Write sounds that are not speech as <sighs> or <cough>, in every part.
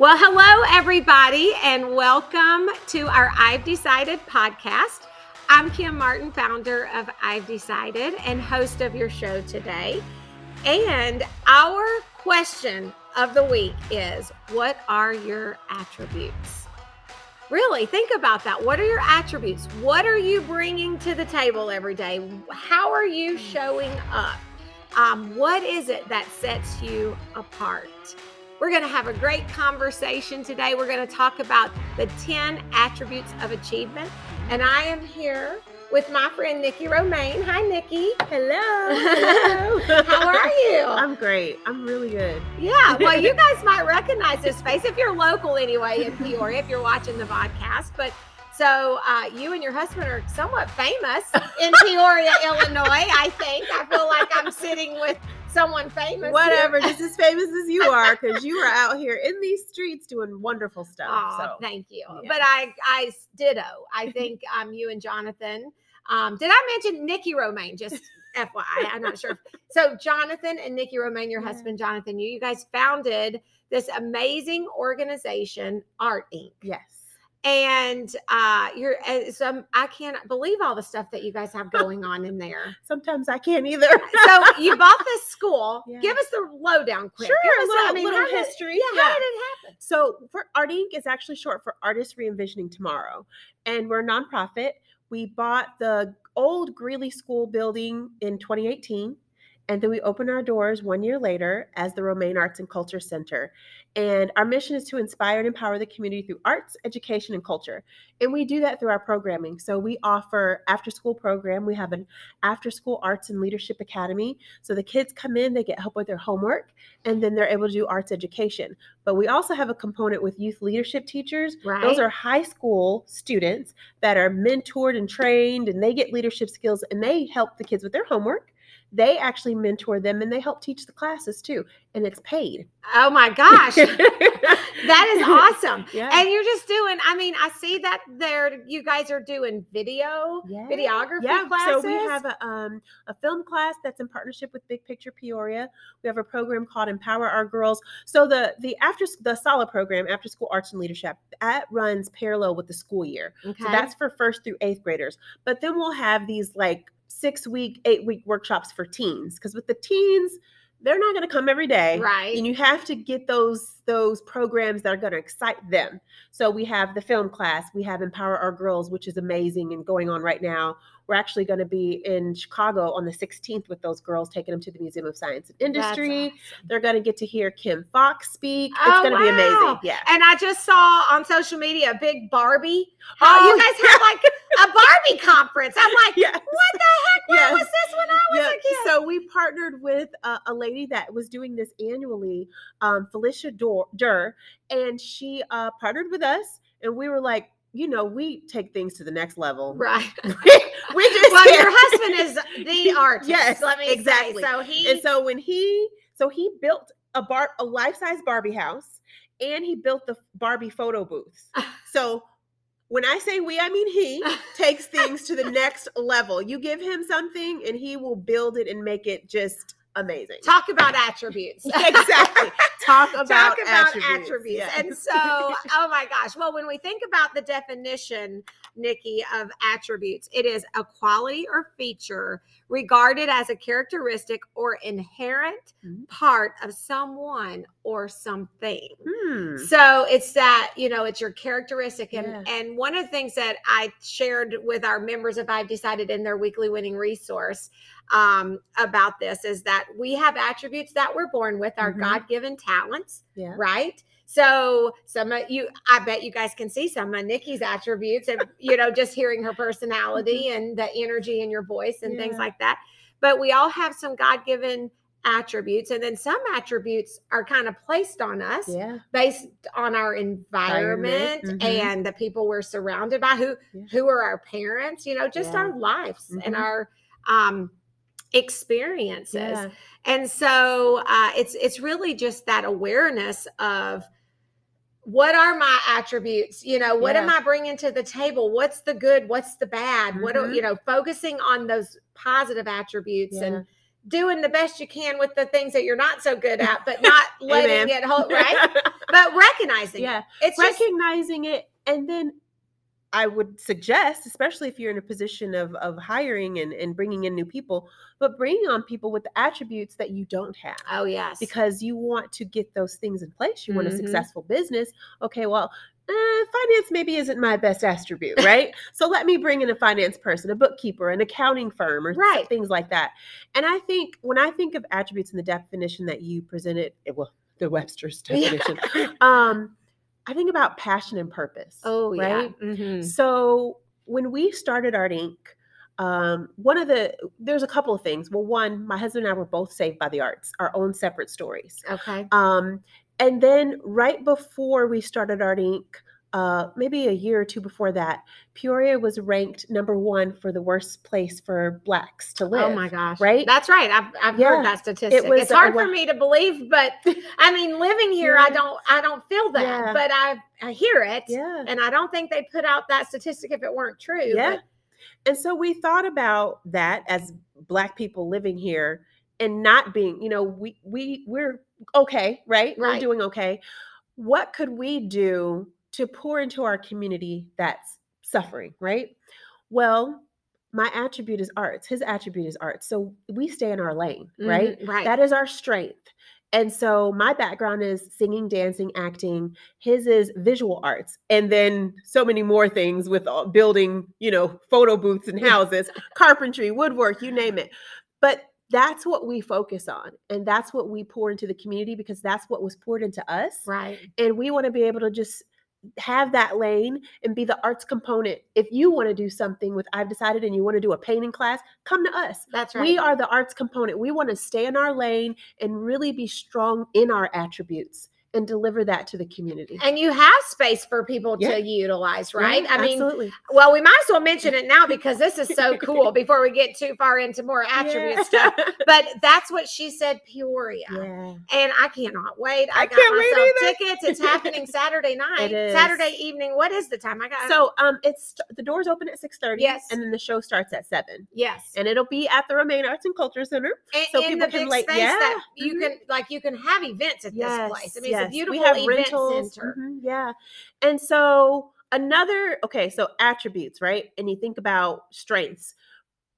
Well, hello, everybody, and welcome to our I've Decided podcast. I'm Kim Martin, founder of I've Decided and host of your show today. And our question of the week is What are your attributes? Really, think about that. What are your attributes? What are you bringing to the table every day? How are you showing up? Um, what is it that sets you apart? We're going to have a great conversation today. We're going to talk about the 10 attributes of achievement. And I am here with my friend Nikki Romain. Hi, Nikki. Hello. Hello. How are <laughs> you? I'm great. I'm really good. Yeah. Well, you <laughs> guys might recognize this face if you're local anyway in Peoria, if you're watching the podcast. But so uh, you and your husband are somewhat famous in Peoria, Illinois. I think I feel like I'm sitting with someone famous. Whatever, just as famous as you are, because you are out here in these streets doing wonderful stuff. Oh, so. thank you. yeah. But I, I ditto. I <laughs> think um, you and Jonathan. Um, did I mention Nikki Romain? Just FYI, I'm not sure. <laughs> So Jonathan and Nikki Romain, your Yeah. husband Jonathan, you, you guys founded this amazing organization, Art Inc. Yes. And uh, you're uh, some. I can't believe all the stuff that you guys have <laughs> going on in there. Sometimes I can't either. <laughs> So you bought <laughs> this school. Yeah. Give us the lowdown, quick. Sure, Give a us little, I mean, little how did- history. yeah, how did it happen? So for Art Inc. is actually short for Artists Reenvisioning Tomorrow. And we're a nonprofit. We bought the old Greeley School building in 2018. And then we opened our doors one year later as the Romain Arts and Culture Center. And our mission is to inspire and empower the community through arts, education, and culture. And we do that through our programming. So we offer after school program. We have an after school arts and leadership academy. So the kids come in, they get help with their homework, and then they're able to do arts education. But we also have a component with youth leadership teachers. Right. Those are high school students that are mentored and trained, and they get leadership skills and they help the kids with their homework. They actually mentor them and they help teach the classes too, and it's paid. Oh my gosh, <laughs> that is awesome. Yeah. And you're just doing. I mean, I see that there. You guys are doing video, Yeah. videography yeah, classes. so we have a um a film class that's in partnership with Big Picture Peoria. We have a program called Empower Our Girls. So the the after the SALA program, After School Arts and Leadership, that runs parallel with the school year. okay. So that's for first through eighth graders. But then we'll have these like six week, eight week workshops for teens. Because with the teens, they're not going to come every day. right. And you have to get those those programs that are going to excite them. So we have the film class, we have Empower Our Girls, which is amazing and going on right now. We're actually going to be in Chicago on the 16th with those girls, taking them to the Museum of Science and Industry. awesome. They're going to get to hear Kim Foxx speak. Oh, it's going to be amazing. Yeah. And I just saw on social media a big Barbie. Oh, Oh. you guys had like a Barbie conference. I'm like, <laughs> Yes. what the heck? Where Yes. was this when I was Yeah, a kid? so we partnered with a, a lady that was doing this annually, um, Felicia Dur, Durr, and she uh, partnered with us, and we were like, you know, we take things to the next level. right. <laughs> <laughs> we just well, your husband is <laughs> the artist. Yes, let me say. exactly. So he. And so when he, so he built a bar, a life size Barbie house, and he built the Barbie photo booths. So when I say we, I mean he takes things to the next level. You give him something, and he will build it and make it just amazing. talk about attributes. <laughs> <laughs> exactly. Talk about, talk about attributes. attributes. yes. And so, <laughs> oh my gosh. Well, when we think about the definition, Nikki, of attributes, it is a quality or feature regarded as a characteristic or inherent Mhm. part of someone or something. Hmm. So it's that, you know, it's your characteristic. And Yeah. and one of the things that I shared with our members of I've decided in their weekly winning resource um, about this is that we have attributes that we're born with, our Mhm. God-given talents, Yeah. right? So some of you, I bet you guys can see some of Nikki's attributes and you know, just hearing her personality and the energy in your voice and things Mm-hmm. Like that. But we all have some God-given attributes, and then some attributes are kind of placed on us Yeah. based on our environment, Environment, mhm. and the people we're surrounded by who Yeah. who are our parents you know just Yeah. our lives and Mhm. our um experiences Yeah. and so uh it's it's really just that awareness of what are my attributes you know what am i bringing to the table what's the good what's the bad what are Mhm. you know focusing on those positive attributes Yeah. and doing the best you can with the things that you're not so good at but not <laughs> letting it hold right <laughs> but recognizing yeah. it. It's just recognizing it and then i would suggest especially if you're in a position of of hiring and and bringing in new people but bringing on people with the attributes that you don't have oh yes. because you want to get those things in place you want a Mhm. successful business okay well eh, finance maybe isn't my best attribute right <laughs> so let me bring in a finance person a bookkeeper an accounting firm or Right. things like that and i think when i think of attributes in the definition that you presented it well the webster's Yeah. definition <laughs> um i think about passion and purpose oh yeah. right Mhm. so when we started Art Inc., um, one of the there's a couple of things. Well, one, my husband and I were both saved by the arts, our own separate stories. Okay. Um, and then right before we started Art Inc., uh, maybe a year or two before that, Peoria was ranked number one for the worst place for blacks to live. Oh my gosh. right? That's right. I've, I've Yeah. heard that statistic. It was it's hard for me to believe, but I mean, living here, I don't, I don't feel that, Yeah. but I, I hear it. Yeah. And I don't think they put out that statistic if it weren't true. Yeah. but- And so we thought about that as black people living here and not being, you know, we we we're okay, right? We're doing okay. What could we do to pour into our community that's suffering, right? Well, my attribute is arts. His attribute is arts. So we stay in our lane, right? Mhm, Right. That is our strength. And so my background is singing, dancing, acting. His is visual arts. And then so many more things with all- building, you know, photo booths and <laughs> houses, carpentry, woodwork, you name it. But that's what we focus on. And that's what we pour into the community because that's what was poured into us. right. And we want to be able to just have that lane and be the arts component. If you want to do something with I've decided and you want to do a painting class, come to us. That's right. We are the arts component. We want to stay in our lane and really be strong in our attributes and deliver that to the community. and you have space for people Yeah. to utilize, right? Yeah, I mean, absolutely. well, we might as well mention it now because this is so <laughs> cool before we get too far into more attribute Yeah. stuff. <laughs> But that's what she said, Peoria. yeah. And I cannot wait. I, I got can't wait myself either. tickets. It's happening <laughs> Saturday night. Saturday evening. What is the time? I got So um it's the doors open at 6:30 Yes. and then the show starts at 7. yes. And it'll be at the Romain Arts and Culture Center. And so people can, like- yeah, you mhm. can like you can have events at this place. I mean, it's a beautiful we have event rentals. center. mhm, yeah. And so another okay, so attributes, right? And you think about strengths.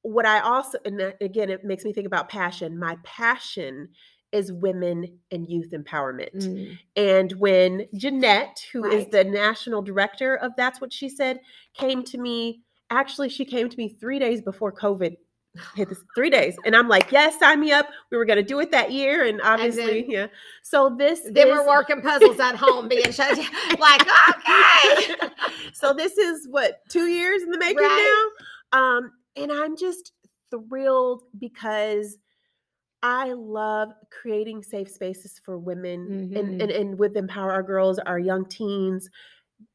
What I also and again it makes me think about passion. My passion is women and youth empowerment. Mm. And when Jeanette, who is Right. the national director of That's What She Said, came to me, actually, she came to me three days before COVID <sighs> hit this three days. And I'm like, yes, sign me up. We were going to do it that year. And obviously, then- yeah. So this Then is, we're working <laughs> puzzles at home, being shut down. Like, okay. <laughs> so this is what, two years in the making Right. now? Um, and I'm just thrilled because I love creating safe spaces for women Mhm. and, and and with Empower Our Girls, our young teens.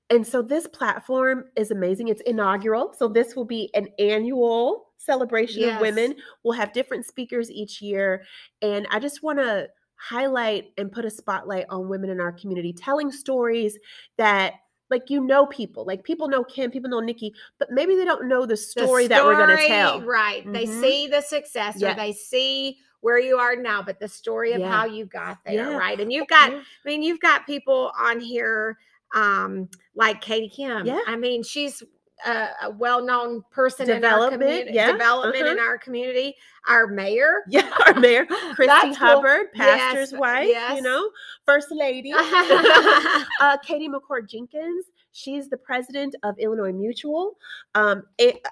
And so this platform is amazing. It's inaugural. So this will be an annual celebration Yes. of women. We'll have different speakers each year. And I just want to highlight and put a spotlight on women in our community, telling stories that like you know people, like people know Kim, people know Nikki, but maybe they don't know the The story, that we're going to tell. Right. They Mhm. see the success Yeah. or they see where you are now, but the story of Yeah. how you got there, Yeah. right? And you've got. I mean, you've got people on here um like Katie Kim. Yeah. I mean, she's a, a well-known person in our community. yeah, Development in uh-huh. our community. Our mayor. <laughs> Yeah, our mayor, <laughs> Christy That's cool. Hubbard, pastor's Yes, wife, yes. you know, first lady. <laughs> uh, Katie McCord Jenkins, she's the president of Illinois Mutual. Um,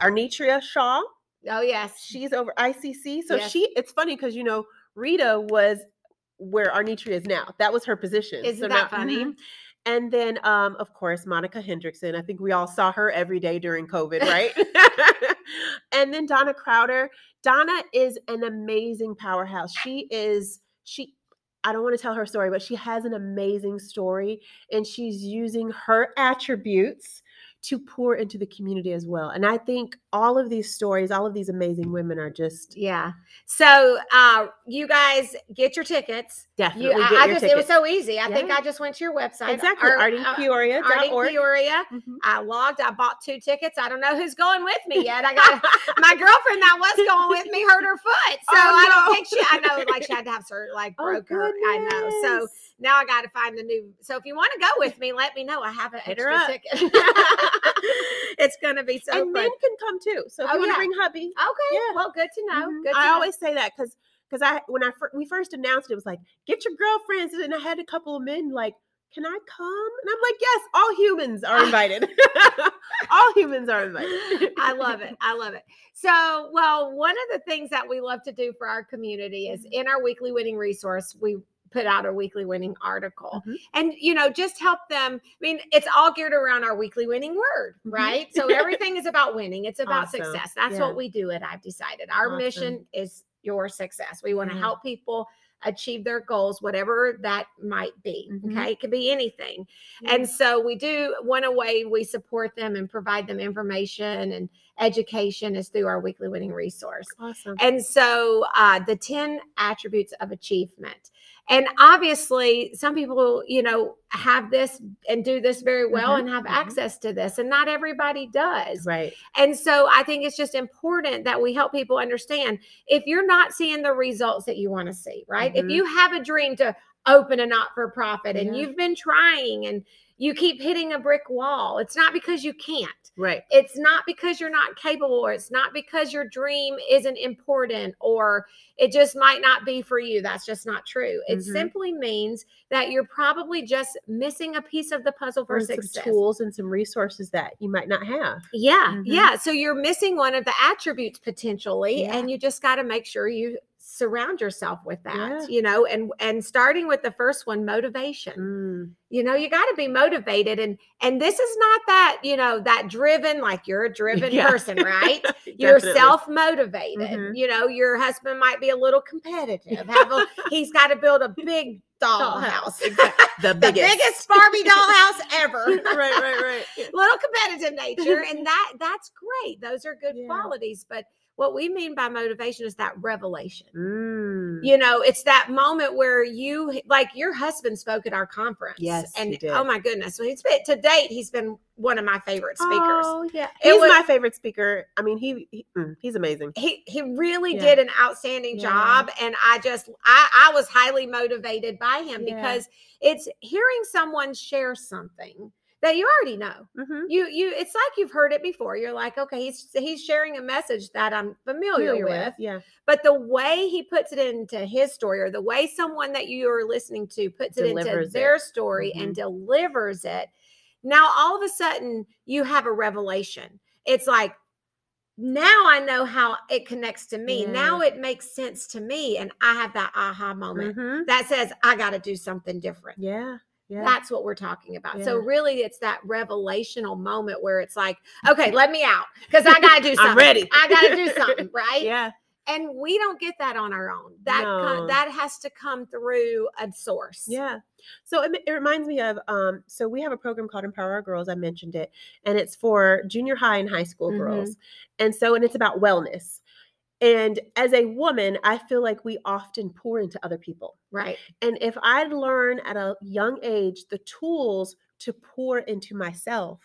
Arnitria Shaw, Oh yes. she's over ICC. So Yes. she, it's funny because, you know, Rita was where Arnitria is now. That was her position. Isn't So that now- funny? mhm. And then, um, of course, Monica Hendrickson. I think we all saw her every day during COVID, right? <laughs> <laughs> and then Donna Crowder. Donna is an amazing powerhouse. She is, she, I don't want to tell her story, but she has an amazing story and she's using her attributes to pour into the community as well. And I think all of these stories, all of these amazing women are just Yeah. So uh you guys get your tickets. definitely You, I, get I just it was so easy. I think I just went to your website. exactly or, uh, artincpeoria.org. Arting Peoria. Mhm. I logged. I bought two tickets. I don't know who's going with me yet. I got <laughs> my girlfriend that was going with me hurt her foot, so Oh, I don't think she. I know, like she had to have surgery, like <laughs> Oh, broke her. I know. So. Now I got to find the new. So if you want to go with me, let me know. I have an Hit extra ticket. <laughs> it's going to be so and fun. men can come too. So if Oh, you want to yeah. bring hubby, Okay, Yeah. well, good to know. Mhm. Good to I know. always say that because because I when I fir- we first announced it, it was like get your girlfriends, and I had a couple of men like, "Can I come?" And I'm like, "Yes, all humans are invited. <laughs> all humans are invited." <laughs> I love it. I love it. So, well, one of the things that we love to do for our community is Mm-hmm. in our weekly winning resource, we put out a weekly winning article Mhm. and you know just help them i mean it's all geared around our weekly winning word Mhm. right so <laughs> everything is about winning it's about Awesome. success that's Yeah. what we do and i've decided our Awesome. mission is your success we want to Yeah. help people achieve their goals whatever that might be Mhm. okay it could be anything Yeah. and so we do one way we support them and provide them information and education is through our weekly winning resource. awesome. And so uh, the 10 attributes of achievement. And obviously, some people, you know, have this and do this very well Mhm, and have mhm. access to this, and not everybody does. Right. And so I think it's just important that we help people understand if you're not seeing the results that you want to see, right? If Mhm. you have a dream to open a not for profit and you've been trying and you keep hitting a brick wall, it's not because you can't. Right. It's not because you're not capable, or it's not because your dream isn't important, or it just might not be for you. That's just not true. It Mhm. simply means that you're probably just missing a piece of the puzzle for Or some success. tools and some resources that you might not have. Yeah, Mhm. yeah. So you're missing one of the attributes potentially, Yeah. and you just got to make sure you surround yourself with that. Yeah. You know, and and starting with the first one, motivation. Mm. You know, you got to be motivated, and and this is not that you know that driven like you're a driven Yeah. person, right? <laughs> You're self motivated. Mhm. You know, your husband might be a little competitive. Have a, <laughs> he's got to build a big doll house. Exactly. The <laughs> The biggest. biggest Barbie doll house ever. right, right, right. Yeah. little competitive nature and that that's great those are good Yeah. qualities but what we mean by motivation is that revelation Mm. you know it's that moment where you like your husband spoke at our conference Yes, and oh my goodness so he's been to date he's been one of my favorite speakers Oh, yeah. It He's was- my favorite speaker. I mean, he, he mm, he's amazing. he he really Yeah. did an outstanding Yeah. job and i just i i was highly motivated by him Yeah. because it's hearing someone share something that you already know hmm you you it's like you've heard it before you're like okay he's he's sharing a message that i'm familiar, with, Yeah. but the way he puts it into his story or the way someone that you are listening to puts it into their it. story and Mhm. delivers it now all of a sudden you have a revelation it's like now i know how it connects to me Yeah. now it makes sense to me and i have that aha moment Mhm. that says i got to do something different Yeah. Yeah. that's what we're talking about. So really it's that revelational moment where it's like, okay, let me out because I got to do <laughs> something. I'm ready. I got to do <laughs> something, right? yeah. And we don't get that on our own. That No. that has to come through a source. Yeah. So it, it reminds me of um so we have a program called Empower Our Girls, I mentioned it, and it's for junior high and high school Mhm. girls. And so and it's about wellness. And as a woman, I feel like we often pour into other people. Right. And if I'd learn at a young age the tools to pour into myself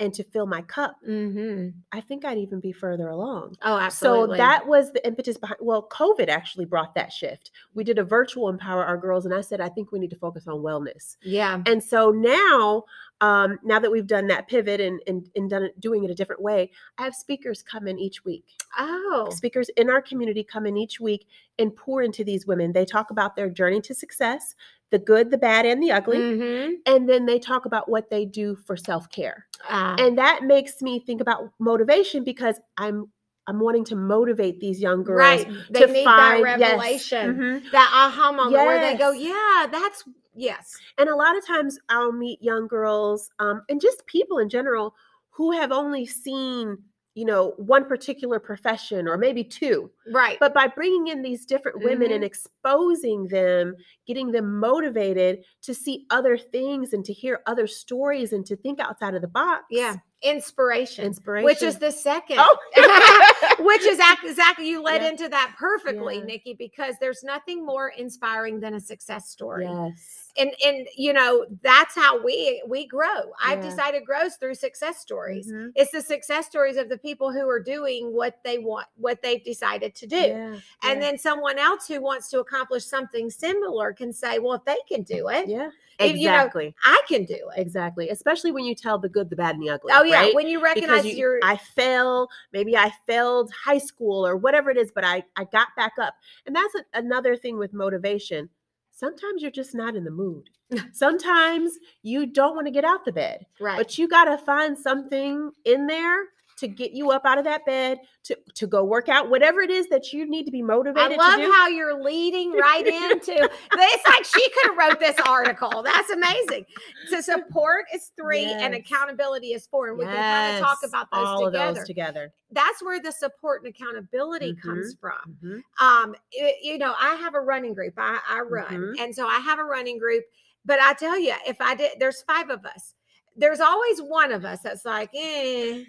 and to fill my cup, Mm-hmm. I think I'd even be further along. Oh, absolutely. So that was the impetus behind. Well, COVID actually brought that shift. We did a virtual empower our girls, and I said I think we need to focus on wellness. yeah. And so now, um, now that we've done that pivot and and, and done it, doing it a different way, I have speakers come in each week. Oh. Speakers in our community come in each week and pour into these women. They talk about their journey to success, the good, the bad, and the ugly. Mm-hmm. And then they talk about what they do for self care Ah, and that makes me think about motivation because i'm i'm wanting to motivate these young girls right. They to need find that yes, revelation, mhm. that aha moment where they go, yeah, that's yes. and a lot of times i'll meet young girls um, and just people in general who have only seen you know one particular profession or maybe two Right. but by bringing in these different women and exposing them getting them motivated to see other things and to hear other stories and to think outside of the box yeah. Inspiration. inspiration Which is the second. oh <laughs> which is exactly you led Yeah. into that perfectly Yeah. nikki because there's nothing more inspiring than a success story yes and and you know that's how we we grow. I've Yeah. decided grows through success stories. Mhm. It's the success stories of the people who are doing what they want, what they've decided to do. Yeah, And yeah, then someone else who wants to accomplish something similar can say, well, if they can do it, yeah, if, you know, exactly, I can do it. exactly. Especially when you tell the good, the bad, and the ugly. Oh yeah, right? when you recognize you, your I fail, maybe I failed high school or whatever it is, but I I got back up. And that's a, another thing with motivation. Sometimes you're just not in the mood. <laughs> Sometimes you don't want to get out the bed, right. but you got to find something in there to get you up out of that bed to to go work out whatever it is that you need to be motivated. I love how you're leading right into it's like she could have wrote this article. That's amazing. <laughs> So support is three and accountability is four. And we can kind of talk about those all together. of those together. That's where the support and accountability comes from. Mhm. um it- you know i have a running group i, I run Mhm. and so i have a running group but i tell you if i did there's five of us there's always one of us that's like eh,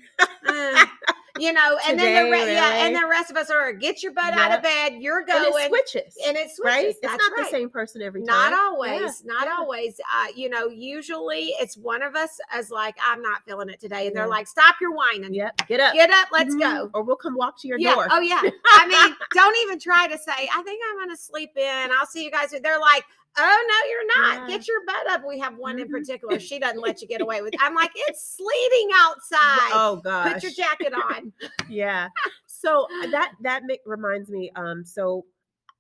eh, <laughs> you know and then the re- Today, yeah and the rest of us are get your butt out of bed you're And going it switches. and it switches right? It's That's not right. the same person every time. not always Yeah, not yeah. always uh you know usually it's one of us as like i'm not feeling it today and they're like stop your whining Yep. Get up. get up let's Mhm. go Or we'll come walk to your yeah. door. Oh yeah. I mean, <laughs> don't even try to say, I think I'm gonna sleep in. I'll see you guys. They're like, oh no, you're not. Yeah. Get your butt up. We have one in Mhm. particular. She doesn't let you get away with. <laughs> I'm like, it's sleeting outside. Oh gosh. Put your jacket <laughs> on. yeah. So uh, that that reminds me. Um. So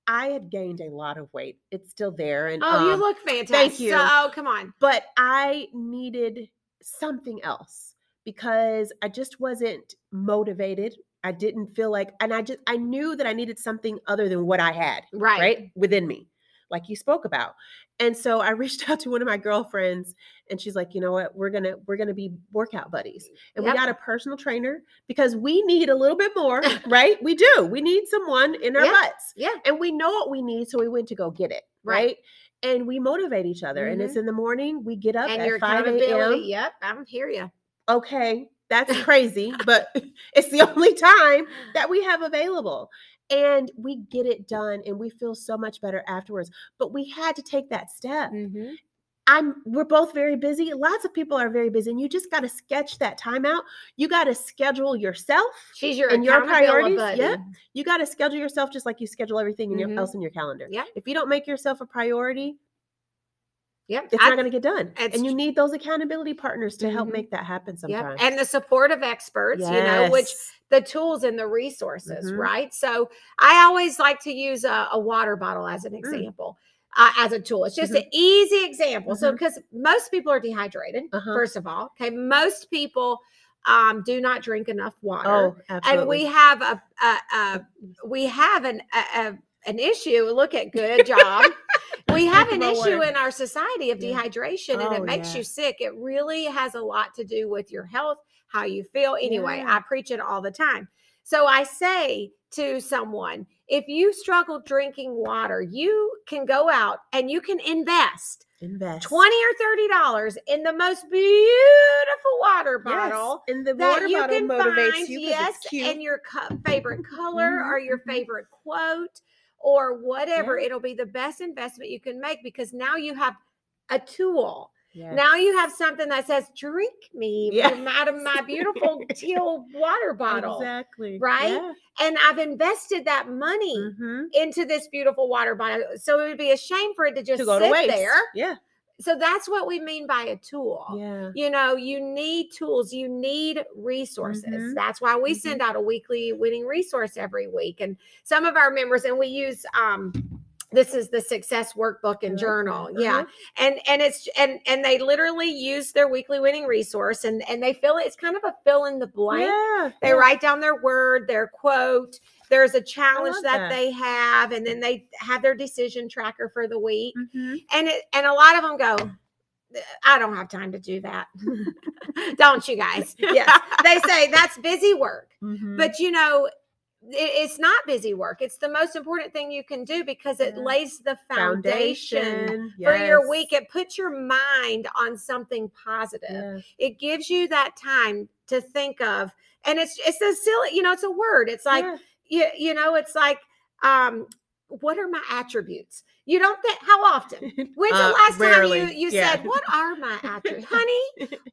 I had gained a lot of weight. It's still there, and Oh, you um, look fantastic. Thank you. So come on. but I needed something else because I just wasn't motivated. I didn't feel like, and I just I knew that I needed something other than what I had. Right. right within me like you spoke about and so i <laughs> reached out to one of my girlfriends and she's like you know what we're gonna we're gonna be workout buddies and Yep. we got a personal trainer because we need a little bit more <laughs> right we do we need someone in our Yeah. butts Yeah. and we know what we need so we went to go get it Right. right, and we motivate each other and it's mm-hmm. in the morning we get up And at your 5 a.m Yep. I'm hear you. okay that's <laughs> crazy but it's the only time that we have available and we get it done and we feel so much better afterwards but we had to take that step Mm-hmm. i'm we're both very busy lots of people are very busy and you just got to sketch that time out you got to schedule yourself She's your And your priorities, yep. you got to schedule yourself just like you schedule everything in your, Mhm. else in your calendar Yeah. if you don't make yourself a priority Yep. it's I- not going to get done and you need those accountability partners to help Mhm. make that happen Yep. sometimes And the support of experts, you know, which Yes. The tools and the resources, Mhm. right? So I always like to use a, a water bottle as an example, uh, as a tool. It's just an easy example. So, Mhm. because most people are dehydrated, Uh-huh. first of all, okay, most people um, do not drink enough water, oh absolutely and we have a, a, a we have an a, an issue. Look at good job. we <laughs> have an issue water. in our society of Yeah. dehydration, and it Oh, makes yeah. you sick. It really has a lot to do with your health, how you feel. Anyway, Yeah. I preach it all the time. So I say to someone, if you struggle drinking water, you can go out and you can invest invest 20 or 30 dollars in the most beautiful water Yes, bottle and the that water you bottle can motivates find, you yes, and your co- favorite color Mhm, or your mhm. favorite quote or whatever. Yeah. It'll be the best investment you can make because now you have a tool. Yes. Now you have something that says, "Drink me Yes. from out of my beautiful <laughs> teal water bottle," exactly right? Yeah. and I've invested that money Mhm. into this beautiful water bottle. So it would be a shame for it to just to go sit to there. yeah So that's what we mean by a tool yeah you know you need tools you need resources Mhm. that's why we Mhm. send out a weekly winning resource every week and some of our members and we use um this is the success workbook and like journal yeah Uh-huh. and and it's and and they literally use their weekly winning resource and and they fill it it's kind of a fill in the blank yeah they yeah. write down their word their quote there's a challenge that, that. they have and then they have their decision tracker for the week Mhm. and it and a lot of them go i don't have time to do that <laughs> don't you guys yes they say that's busy work Mhm. but you know it's not busy work it's the most important thing you can do because it Yeah. lays the foundation, foundation for your week it puts your mind on something positive yeah. it gives you that time to think of and it's it's a silly you know it's a word it's like Yeah. you, you know it's like um what are my attributes You don't think how often? <laughs> When's Uh, the last rarely, time you, you yeah. said, What are my <laughs> attributes? Honey,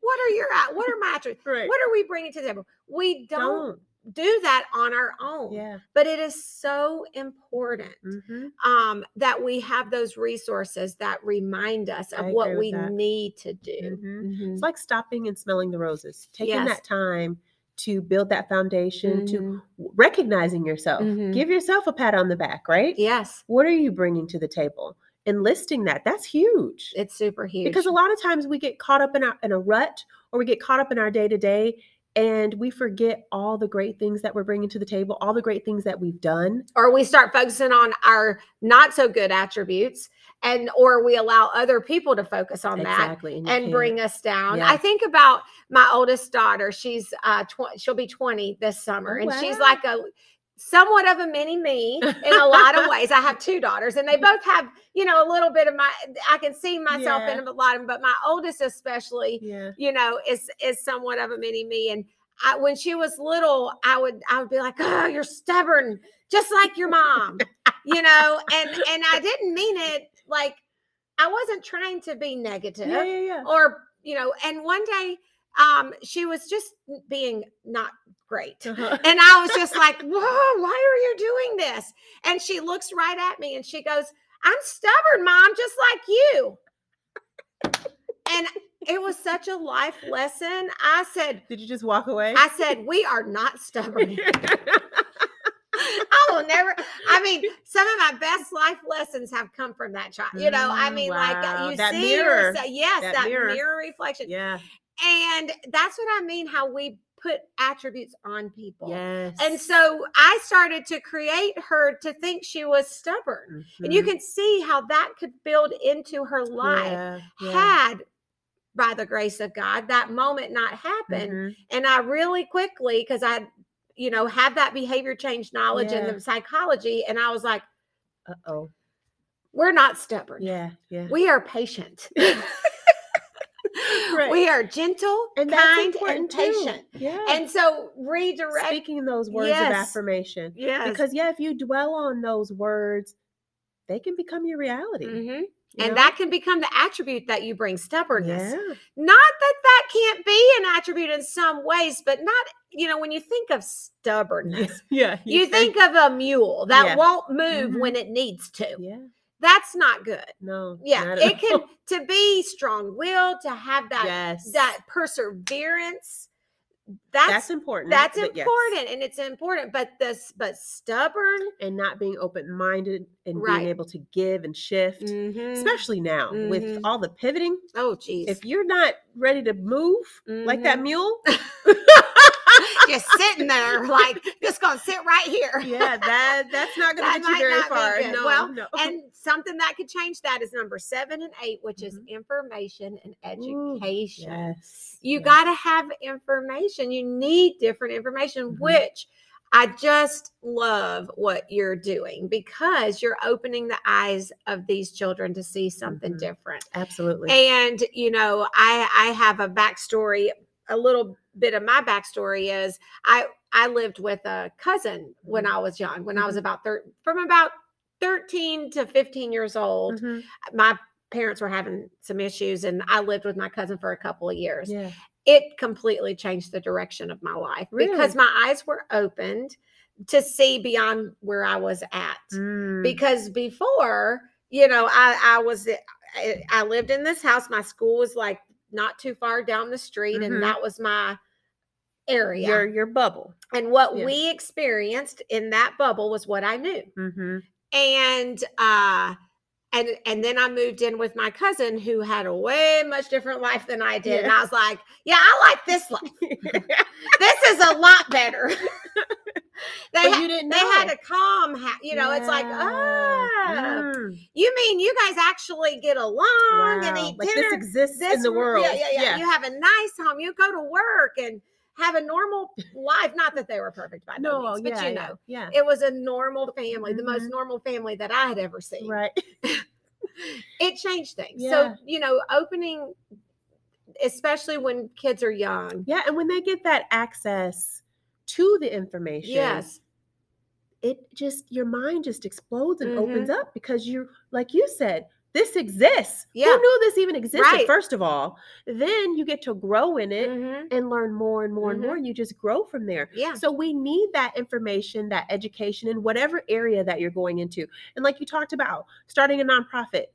what are your at- what are my attributes? right. What are we bringing to the table? We don't, Don't. Do that on our own. Yeah. But it is so important hmm um, that we have those resources that remind us of what we that. need to do. Mhm. Mhm. It's like stopping and smelling the roses, taking Yes. that time to build that foundation, to Mhm. recognizing yourself. Mhm. Give yourself a pat on the back, right? Yes, What are you bringing to the table? Enlisting that, that's huge. it's super huge. Because a lot of times we get caught up in, our, in a rut or we get caught up in our day to day and we forget all the great things that we're bringing to the table, all the great things that we've done. or we start focusing on our not so good attributes and or we allow other people to focus on that exactly. you and can't. bring us down. Yeah. I think about my oldest daughter. She's uh tw- she'll be 20 this summer Oh, and she's like a somewhat of a mini me in a lot of ways. I have two daughters and they <laughs> both have, you know, a little bit of my I can see myself Yeah. in a lot of them, but my oldest especially Yeah. you know, is is somewhat of a mini me. And I, when she was little, I would I would be like, "Oh, you're stubborn, just like your mom," you know. And and I didn't mean it like I wasn't trying to be negative Yeah, yeah, yeah. or you know. And one day, um, she was just being not great. Uh-huh. And I was just like, <laughs> whoa, why are you doing this? And she looks right at me and she goes, I'm stubborn, mom, just like you. And it was such a life lesson. I said, Did you just walk away? I said, we are not stubborn. <laughs> I will never. I mean, some of my best life lessons have come from that child. You know, I Mm, mean, like wow. uh, you That see mirror. yourself. Yes, That that, mirror. mirror. reflection. yeah. And that's what I mean. How we put attributes on people. Yes. And so I started to create her to think she was stubborn. And you Mhm. can see how that could build into her life Yeah, yeah. had by the grace of God that moment not happened. Mhm. And I really quickly, because I, you know, have that behavior change knowledge Yeah. and the psychology, and I was like, Uh-oh. we're not stubborn. Yeah, yeah. We are patient. <laughs> <laughs> <laughs> Right. We are gentle, and kind, and too. patient. Yeah. And so redirect. speaking those words of affirmation. yes. Because yeah, if you dwell on those words, they can become your reality. Mhm. you And know? that can become the attribute that you bring stubbornness. yeah. Not that that can't be an attribute in some ways, but not, you know, when you think of <laughs> stubbornness, yeah. you think of a mule that Yeah. won't move Mhm. when it needs to. Yeah. That's not good. No. Yeah. It can to be strong willed, to have that yes. that perseverance. That's that's important. that's but yes. important and it's important. But this but stubborn. And not being open minded and Right. being able to give and shift. Mhm. Especially now with Mhm. all the pivoting. Oh geez. If you're not ready to move like that Mhm. mule, <laughs> <laughs> just sitting there, like just gonna sit right here. yeah, that that's not gonna That get you very far. No, Well, no. and something that could change that is number seven and eight, which is information and Ooh, education. yes. You yes. got to have information. You need different information, Mhm. which I just love what you're doing because you're opening the eyes of these children to see something Mhm. different. absolutely. And you know, I I have a backstory. A little bit of my backstory is I I lived with a cousin when Mhm. I was young, when I was Mhm. about thir- from about 13 to 15 years old. Mhm. My parents were having some issues and I lived with my cousin for a couple of years. Yeah. It completely changed the direction of my life because my eyes were opened to see beyond where I was at Mm. because before you know i i was I, I lived in this house my school was like not too far down the street Mhm. and that was my area your your bubble. and what yeah. we experienced in that bubble was what i knew Mm-hmm. and uh and and then i moved in with my cousin who had a way much different life than i did and i was like yeah i like this life <laughs> this is a lot better <laughs> they, But you didn't they had a calm ha- you know it's like oh Mm. you mean you guys actually get along and eat Like dinner? this exists in the world. Yeah, yeah, yeah, You have a nice home. You go to work and have a normal life. Not that they were perfect by no, No, means, but yeah, you know, yeah. it was a normal family, the most Mhm. normal family that I had ever seen. Right. <laughs> It changed things. Yeah. So you know, opening, especially when kids are young. Yeah, and when they get that access to the information, Yes, it just your mind just explodes and Mhm. opens up because you like you said this exists Yeah. who knew this even existed Right. first of all then you get to grow in it Mhm. and learn more and more and more and you just grow from there Yeah. so we need that information that education in whatever area that you're going into and like you talked about starting a nonprofit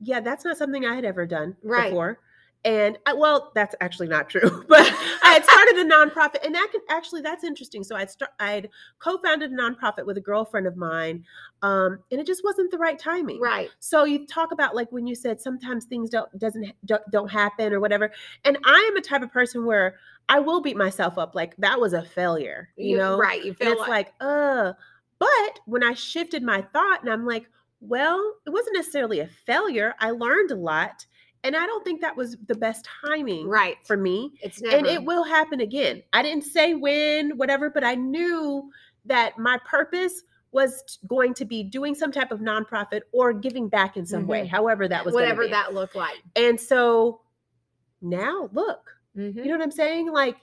yeah that's not something i had ever done Right. before and I, well that's actually not true <laughs> but i had started a nonprofit and that can actually that's interesting so i'd start i'd co-founded a nonprofit with a girlfriend of mine um, and it just wasn't the right timing Right. so you talk about like when you said sometimes things don't doesn't don't, don't happen or whatever and i am a type of person where i will beat myself up like that was a failure you, know right. You and feel it's like, uh, but when I shifted my thought and I'm like, well, it wasn't necessarily a failure. I learned a lot. And I don't think that was the best timing right. for me. It's never. And it will happen again. I didn't say when, whatever, but I knew that my purpose was going to be doing some type of nonprofit or giving back in some way, Mhm. however that was whatever be. that looked like. And so now look, Mhm. you know what I'm saying? Like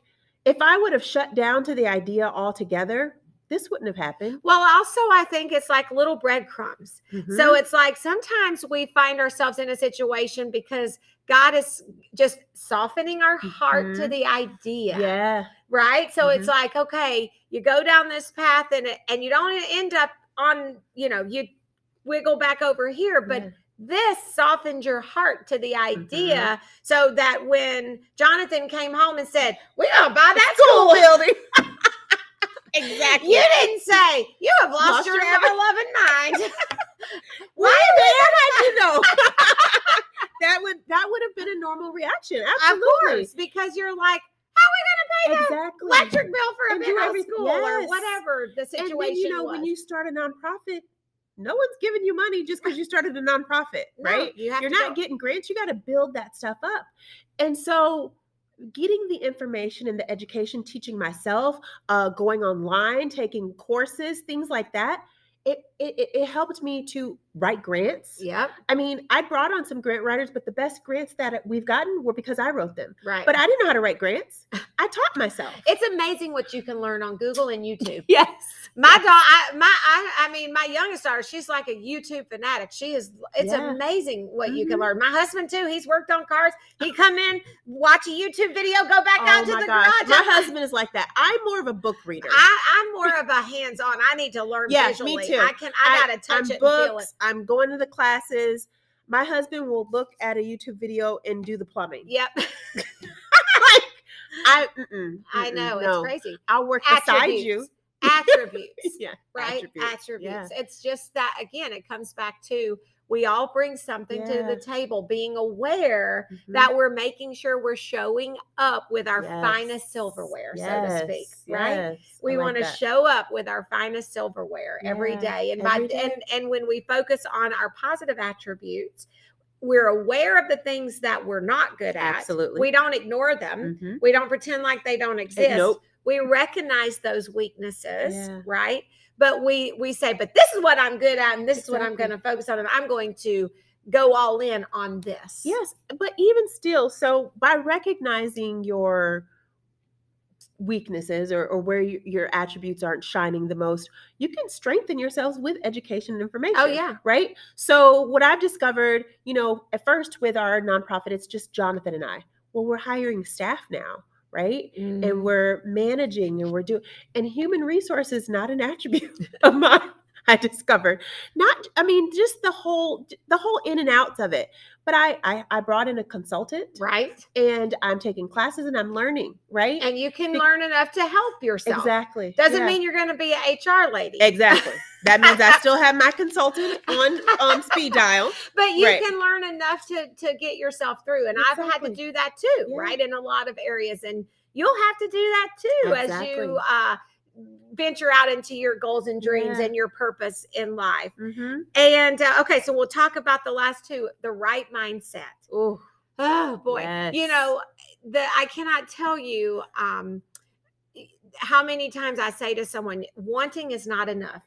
if I would have shut down to the idea altogether, this wouldn't have happened. Well, also, I think it's like little breadcrumbs. Mm-hmm. So it's like sometimes we find ourselves in a situation because God is just softening our heart to Mhm. the idea. yeah, Right. So it's Mhm. like, okay, you go down this path and it, and you don't end up on, you know, you wiggle back over here, but yeah. this softened your heart to the Mm-hmm. idea so that when Jonathan came home and said, We're gonna buy that <laughs> school building. Exactly. You didn't say you have lost, Lost your, your ever loving mind. <laughs> Why did you know? <laughs> that would that would have been a normal reaction. of course, because you're like, how are we going to pay Exactly. the electric bill for a And big do old school or whatever the And situation then you know was? when you start a nonprofit, no one's giving you money just because you started a nonprofit, No, right? You to not go- getting grants. You got to build that stuff up. And so getting the information and the education, teaching myself, uh, going online, taking courses, things like that, it, it, it- it helped me to write grants. Yeah. I mean, I brought on some grant writers, but the best grants that we've gotten were because I wrote them. Right. But I didn't know how to write grants. <laughs> I taught myself. it's amazing what you can learn on Google and <laughs> YouTube. yes. My dog, I, my, I, I mean, my youngest daughter, she's like a YouTube fanatic. She is. It's Yeah. amazing what you can Mhm. learn. My husband too. He's worked on cars. He come in, watch a YouTube video, go back out Oh to the gosh. garage. My husband is like that. I'm more of a book reader. I, I'm more of a hands-on. I need to learn Yeah, me visually. too. I can. I, gotta touch I'm it and books. I'm going to the classes. My husband will look at a YouTube video and do the plumbing. Yep, <laughs> like, I, mm-mm, I mm-mm, know no. it's crazy. I'll work beside you. Attributes, <laughs> yeah, right? attributes, Attributes. yeah. It's just that again. It comes back to we all bring something to the table. Being aware Mhm. that we're making sure we're showing up with our Yes. finest silverware, so to speak. Yes, Right? yes. We like want to show up with our finest silverware every Yeah, day, and every by day. and and when we focus on our positive attributes, we're aware of the things that we're not good at. Absolutely. We don't ignore them. Mhm. We don't pretend like they don't exist. nope. We recognize those weaknesses, Yeah. right? But we we say, but this is what I'm good at, and this is what I'm going to focus on, and I'm going to go all in on this. Yes, but even still, so by recognizing your weaknesses or, or where you, your attributes aren't shining the most, you can strengthen yourselves with education and information. Oh yeah. Right. So, what I've discovered, you know, at first with our nonprofit, it's just Jonathan and I. Well, we're hiring staff now, right? Mm-hmm. And we're managing and we're doing, and human resources not an attribute <laughs> of mine. I discovered not, I mean, just the whole, the whole in and outs of it. But I, I, I brought in a consultant, right. and I'm taking classes and I'm learning, right? And you can Be- learn enough to help yourself. exactly. Doesn't Yeah. mean you're going to be an HR lady. exactly. That means I still have my consultant <laughs> on um, speed dial. But you Right. can learn enough to to get yourself through. And I've had to do that too, Yeah. right? In a lot of areas. And you'll have to do that too as you uh venture out into your goals and dreams Yeah. and your purpose in life. Mm-hmm. And uh, okay, so we'll talk about the last two, the right mindset. Oh, Oh boy. You know, the I cannot tell you um how many times I say to someone, wanting is not enough.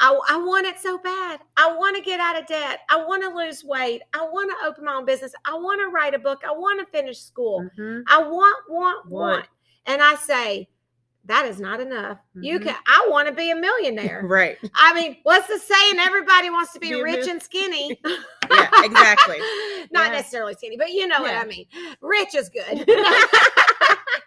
I, I want it so bad. I want to get out of debt. I want to lose weight. I want to open my own business. I want to write a book. I want to finish school. Mhm. I want, want, want, Want. And I say, that is not enough. You Mhm. can I want to be a millionaire. <laughs> Right. I mean, what's the saying? Everybody wants to be, Be rich and skinny. <laughs> Yeah, exactly. <laughs> Not Yeah. necessarily skinny, but you know what I mean. Rich is good.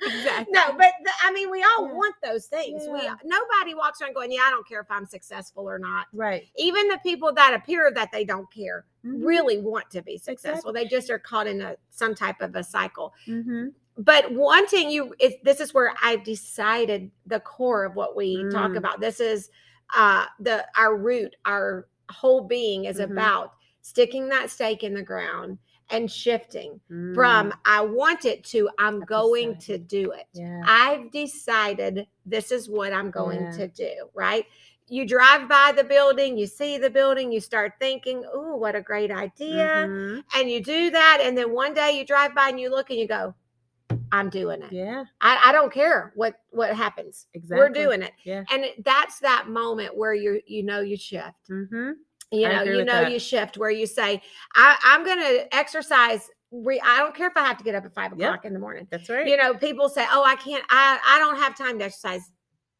Exactly. No, but the, I mean, we all Yeah. want those things. We nobody walks around going, "Yeah, I don't care if I'm successful or not." Right. Even the people that appear that they don't care Mhm. really want to be successful. They just are caught in a some type of a cycle. Mhm. But wanting you, is, this is where I've decided the core of what we talk Mm. about. This is uh, the our root, our whole being is Mhm. about sticking that stake in the ground and shifting Mm. from I want it to I'm I've going to do it. Yeah. I've decided this is what I'm going Yeah. to do, right? You drive by the building, you see the building, you start thinking, oh, what a great idea. Mhm. And you do that. And then one day you drive by and you look and you go, I'm doing it. Yeah. I, I don't care what what happens. Exactly. We're doing it. Yeah. And that's that moment where you you know you shift. Mm-hmm. You know, you know that. you shift where you say, I, I'm gonna exercise. Re- I don't care if I have to get up at five Yep. o'clock in the morning That's right. you know people say oh i can't i i don't have time to exercise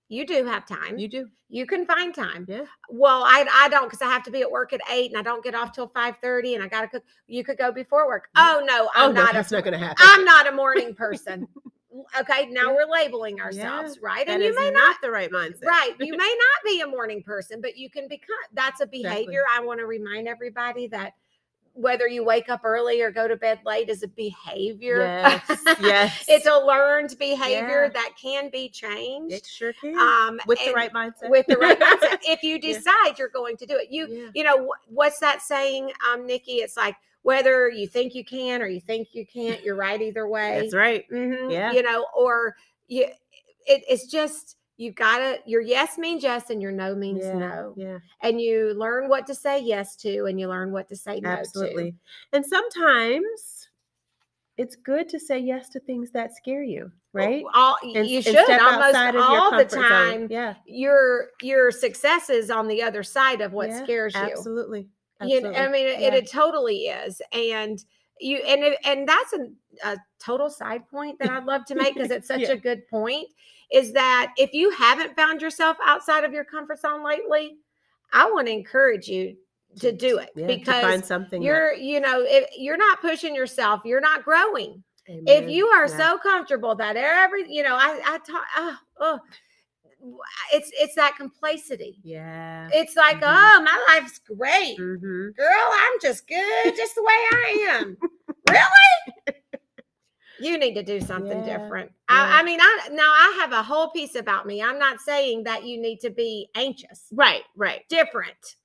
you do have time you do. you can find time Yeah. well i i don't because i have to be at work at eight and i don't get off till 5.30 and i gotta cook you could go before work Yeah. oh no Oh i'm no, not that's a, not to happen. i'm not a morning person <laughs> okay now Yeah. we're labeling ourselves right That and you is may not not the right mindset. right you <laughs> may not be a morning person but you can become that's a behavior i want to remind everybody that whether you wake up early or go to bed late is a behavior Yes. <laughs> yes. it's a learned behavior Yeah. that can be changed It sure can. um with the right mindset. with the right mindset <laughs> if you Yeah. decide you're going to do it you Yeah. you know wh- what's that saying um nikki it's like whether you think you can or you think you can't you're right either way That's right. Mhm, Yeah. you know or you it, it's just you gotta your yes means yes and your no means Yeah. no Yeah. and you learn what to say yes to and you learn what to say no to Absolutely. And sometimes it's good to say yes to things that scare you, oh, right? all And- you should almost outside of your all the comfort zone. time Yeah. your your success is on the other side of what Yeah, scares you. Absolutely. You I mean, it, Yeah. it totally is, and you and and that's a, a total side point that I'd love to make because it's <laughs> such Yeah. a good point. Is that if you haven't found yourself outside of your comfort zone lately, I want to encourage you to do it Yeah, because find something you're you know if you're not pushing yourself, you're not growing. If you are Yeah. so comfortable that every you know I I talk oh, oh it's it's that complacency. Yeah. It's like, Mhm. oh, my life's great. hmm Girl, I'm just good just the way I am. <laughs> really? You need to do something Yeah, different. yeah. I, I mean, I now I have a whole piece about me. I'm not saying that you need to be anxious. Right. Right. Different.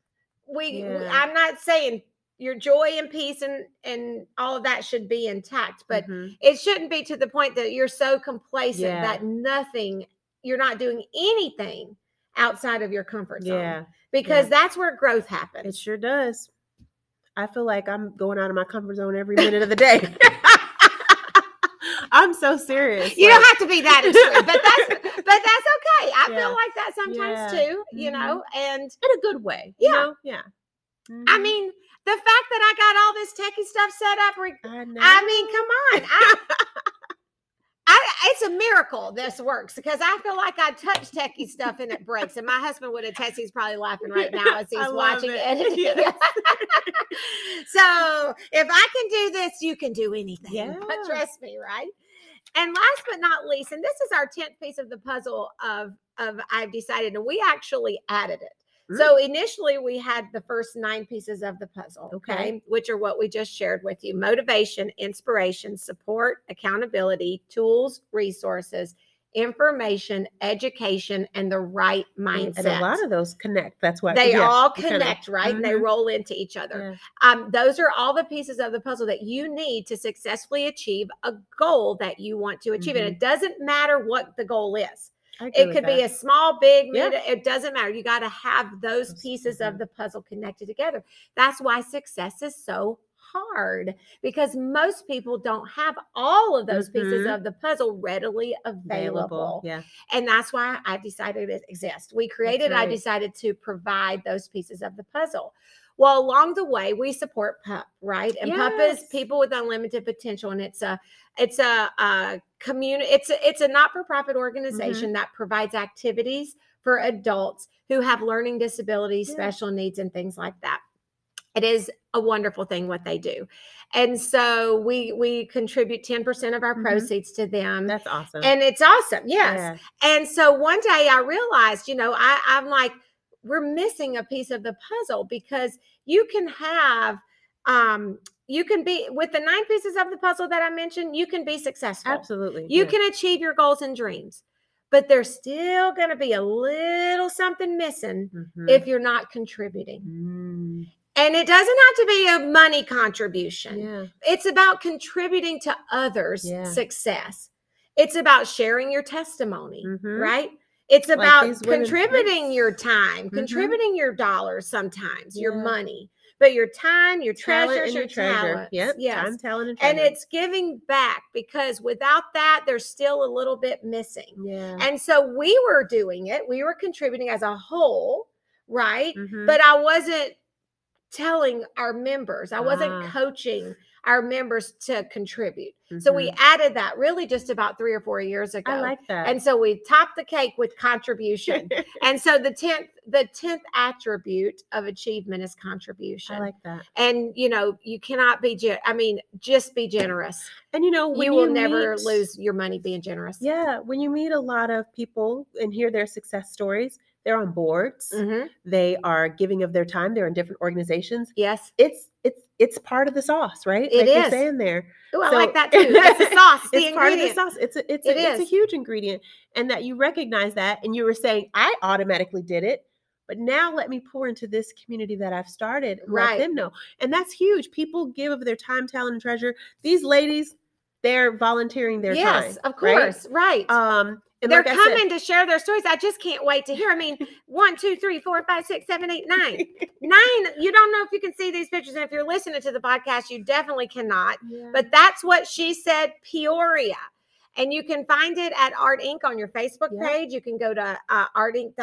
We, we- I'm not saying your joy and peace and and all of that should be intact, but Mhm. it shouldn't be to the point that you're so complacent Yeah. that nothing you're not doing anything outside of your comfort zone yeah, because that's where growth happens it sure does. I feel like I'm going out of my comfort zone every minute of the day. <laughs> I'm so serious. you like- don't have to be that <laughs> extreme but that's but that's okay i Yeah. feel like that sometimes Yeah. too you Mhm. know and in a good way. Yeah. You know? Yeah. i Mhm. mean the fact that i got all this techie stuff set up I know. i mean come on I, I, it's a miracle this works because I feel like I touch techie stuff and it breaks. And my husband would attest. He's probably laughing right now as <laughs> he's I watching it. it. <laughs> Yes. so if I can do this, you can do anything. Yeah. But trust me, right? And last but not least, and this is our 10th piece of the puzzle of, of I've decided, and we actually added it. Mm. So initially we had the first nine pieces of the puzzle, okay. Okay. which are what we just shared with you motivation, inspiration, support, accountability, tools, resources, information, education, and the right mindset. And a lot of those connect. That's why they all connect, right? And they Mhm. roll into each other. Yeah. Um, those are all the pieces of the puzzle that you need to successfully achieve a goal that you want to achieve. And Mhm. it doesn't matter what the goal is. It could be a small, big, Yeah. mid, it doesn't matter. You got to have those pieces of mhm. the puzzle connected together. That's why success is so hard because most people don't have all of those pieces Mhm. of the puzzle readily available. Yeah. And that's why I decided it exists. We created, I decided to provide those pieces of the puzzle. Well, along the way, we support PUP, right? And PUP is people with unlimited potential, and it's a it's a, uh community. It's a, it's a not for profit organization Mm-hmm. that provides activities for adults who have learning disabilities, Yeah. special needs, and things like that. It is a wonderful thing what they do, and so we we contribute ten percent of our Mhm. proceeds to them, That's awesome. and it's awesome. Yes, Yeah. and so one day I realized, you know, I, I'm like, we're missing a piece of the puzzle because you can have, um, you can be with the nine pieces of the puzzle that I mentioned, you can be successful. Absolutely. You yeah. can achieve your goals and dreams, but there's still going to be a little something missing Mhm. if you're not contributing. Mm, And it doesn't have to be a money contribution yeah. it's about contributing to others' Yeah. success. It's about sharing your testimony, Mhm. right? It's about women- contributing your time, Mhm. contributing your dollars sometimes, your money, but your time, your Talent treasures, your your treasure. talents. Yep. Yes. Time, talent, and treasure. and it's giving back because without that, there's still a little bit missing. yeah. And so we were doing it, we were contributing as a whole, right? Mhm. but I wasn't telling our members, I wasn't Ah. coaching our members to contribute. So we Mhm. added that really just about three or four years ago. I like that. and so we topped the cake with contribution. <laughs> and so the 10th the 10th attribute of achievement is contribution. I like that. and you know, you cannot be gen- I mean, just be generous. And you know, when you will never meet- lose your money being generous. Yeah, when you meet a lot of people and hear their success stories, they're on boards. Mhm. They are giving of their time. They're in different organizations. Yes. It's it's it's part of the sauce, right? It like you're saying there. Oh, I like that too. It's the <laughs> sauce, the it's part of the sauce. It's a it's It a, it's a huge ingredient, and that you recognize that, and you were saying I automatically did it, but now let me pour into this community that I've started, and Right. let them know, and that's huge. People give of their time, talent, and treasure. These ladies, they're volunteering their yes, time. Yes, of course. Right. Um, and They're like I said- coming to share their stories. I just can't wait to hear. I mean, <laughs> one, two, three, four, five, six, seven, eight, nine. <laughs> Nine. You don't know if you can see these pictures. And if you're listening to the podcast, you definitely cannot. Yeah. But that's what she said, Peoria. And you can find it at Art Inc. on your Facebook Yeah. page. You can go to uh, Art Inc.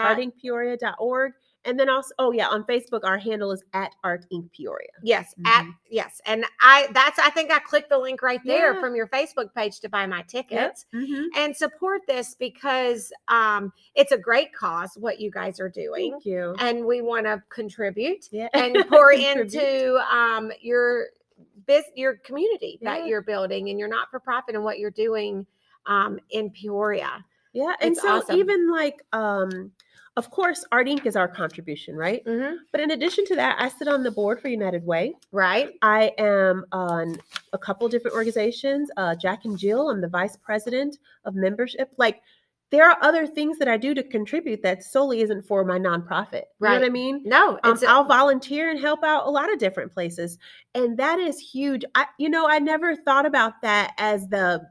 And then also, oh yeah, on Facebook, our handle is at Art Inc. Peoria. Yes, at yes, and I that's I think I clicked the link right there Yeah. from your Facebook page to buy my tickets. Mhm. and support this because um, it's a great cause what you guys are doing Thank you. and we want to contribute Yeah. <laughs> and pour into um, your biz, your community Yeah. that you're building and you're not for profit and what you're doing um, in Peoria. Yeah, and It's so awesome. even like, um, of course, Art Inc. is our contribution, right? Mhm. But in addition to that, I sit on the board for United Way. Right? I am on a couple different organizations. Uh, Jack and Jill, I'm the vice president of membership. Like, there are other things that I do to contribute that solely isn't for my nonprofit. You know what I mean? No, Um, I'll volunteer and help out a lot of different places, and that is huge. I, you know, I never thought about that as the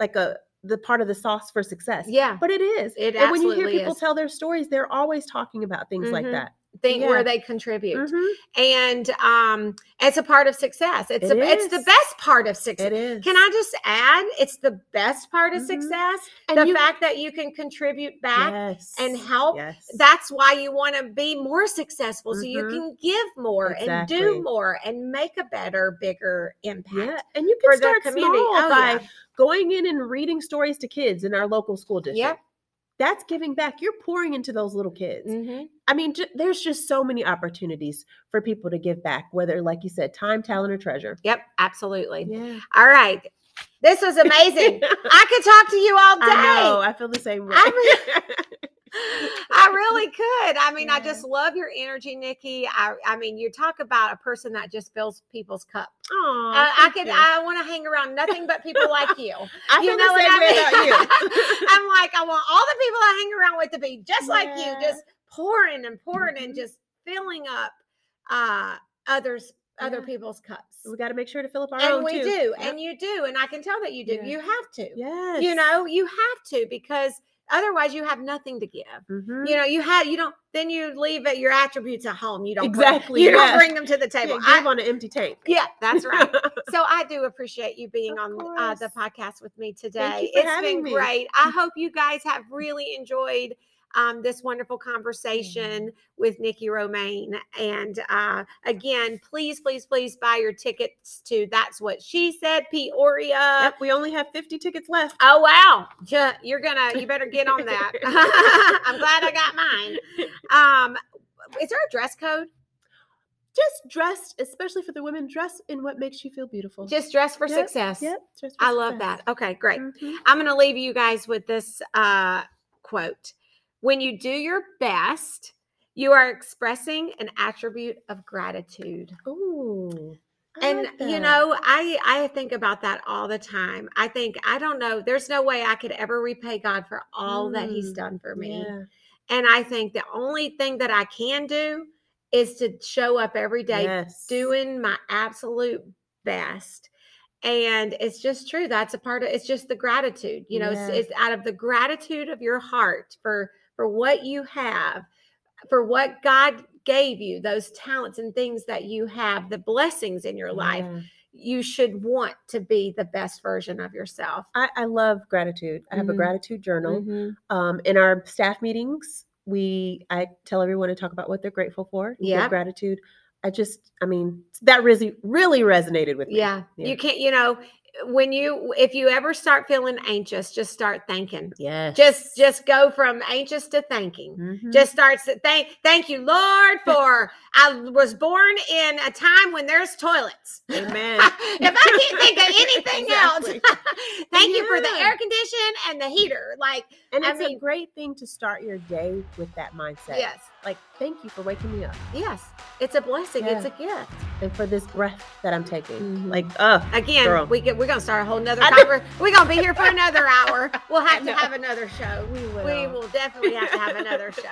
like a the part of the sauce for success. yeah. But it is. It and when you hear people is. tell their stories, they're always talking about things like Mhm. that. Think yeah. where they contribute, Mhm. and um, it's a part of success. It's It a, it's the best part of success. It is. Can I just add? It's the best part of Mhm. success. And the you- fact that you can contribute back yes. and help. Yes. That's why you want to be more successful so you Mhm. can give more and do more and make a better, bigger impact yeah, and you can start community. small Oh, by yeah. going in and reading stories to kids in our local school district. Yep. That's giving back. You're pouring into those little kids. Mhm. I mean, ju- there's just so many opportunities for people to give back, whether, like you said, time, talent, or treasure. Yep, absolutely. Yeah. All right. This was amazing. <laughs> I could talk to you all day. I know. I feel the same way. <laughs> I really could. I mean, I just love your energy, Nikki. I, I mean, you talk about a person that just fills people's cup. Aw, Uh, I could. you. I want to hang around nothing but people <laughs> like you. I you feel know the what I about mean? you. <laughs> I'm <laughs> like, I want all the people I hang around with to be just like you, just pouring and pouring and Mhm. just filling up uh, others, other people's cups. we got to make sure to fill up our And own we too. do, Yep. and you do, and I can tell that you do. Yeah. You have to. yes, You know, you have to because otherwise you have nothing to give. Mhm. You know, you have you don't. Then you leave your attributes at home. You don't bring- Exactly, you yeah. don't bring them to the table. give I- on an empty tank. yeah, that's right. <laughs> so I do appreciate you being on uh, the podcast with me today. You It's been me. great. I hope you guys have really enjoyed um, this wonderful conversation with Nikki Romain. And uh, again, please, please, please buy your tickets to That's What She Said, Peoria. Yep, we only have 50 tickets left. Oh wow! You're gonna, you better get on that. <laughs> <laughs> I'm glad I got mine. Um, is there a dress code? Just dressed, especially for the women, dress in what makes you feel beautiful. Just dress for Yep, success. Yep. for I love that. Okay, great. Mhm. I'm going to leave you guys with this uh, quote When you do your best, you are expressing an attribute of gratitude. Ooh. I And like you know, I I think about that all the time. I think I don't know, there's no way I could ever repay God for all that he's Mm, done for me. Yeah. And I think the only thing that I can do is to show up every day Yes. doing my absolute best. And it's just true. That's a part of it's just the gratitude. You know, Yeah. it's, it's out of the gratitude of your heart for for what you have, for what God gave you, those talents and things that you have, the blessings in your life. Yeah. You should want to be the best version of yourself. I, I love gratitude. I have a Mhm. gratitude journal. Mhm. Um, in our staff meetings, we I tell everyone to talk about what they're grateful for. Yeah, gratitude. I just, I mean, that really, really resonated with me. Yeah. Yeah. You can't, you know, when you if you ever start feeling anxious, just start thinking Yes. Just just go from anxious to thanking. Mhm. Just start to thank thank you, Lord, for <laughs> I was born in a time when there's toilets. <laughs> Amen. if I can't think of <laughs> anything Exactly. else, thank you for the air condition and the heater. Like, and I it's mean- a great thing to start your day with that mindset. yes, Like, thank you for waking me up yes, it's a blessing. It's a gift. And for this breath that I'm taking. Mhm. Like, uh, Again, Girl. we get, we're gonna start a whole nother conversation. We're gonna be here for another <laughs> hour. We'll have to have another show. we will. We will definitely have to have another show.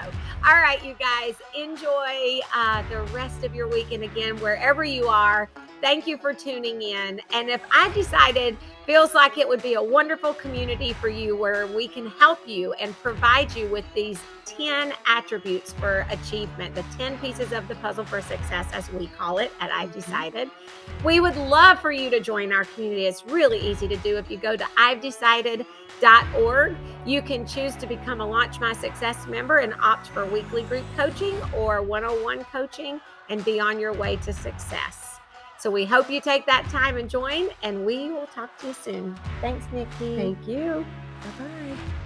All right, you guys, enjoy uh, the rest of your week. And again, wherever you are, thank you for tuning in. And if I decided feels like it would be a wonderful community for you where we can help you and provide you with these 10 attributes for achievement, the 10 pieces of the puzzle for success, as we call it at I've mm-hmm. Decided. We would love for you to join our community. It's really easy to do if you go to I've Decided org. You can choose to become a Launch My Success member and opt for weekly group coaching or one on one coaching and be on your way to success. So we hope you take that time and join, and we will talk to you soon. Thanks, Nikki. Thank you. Bye bye.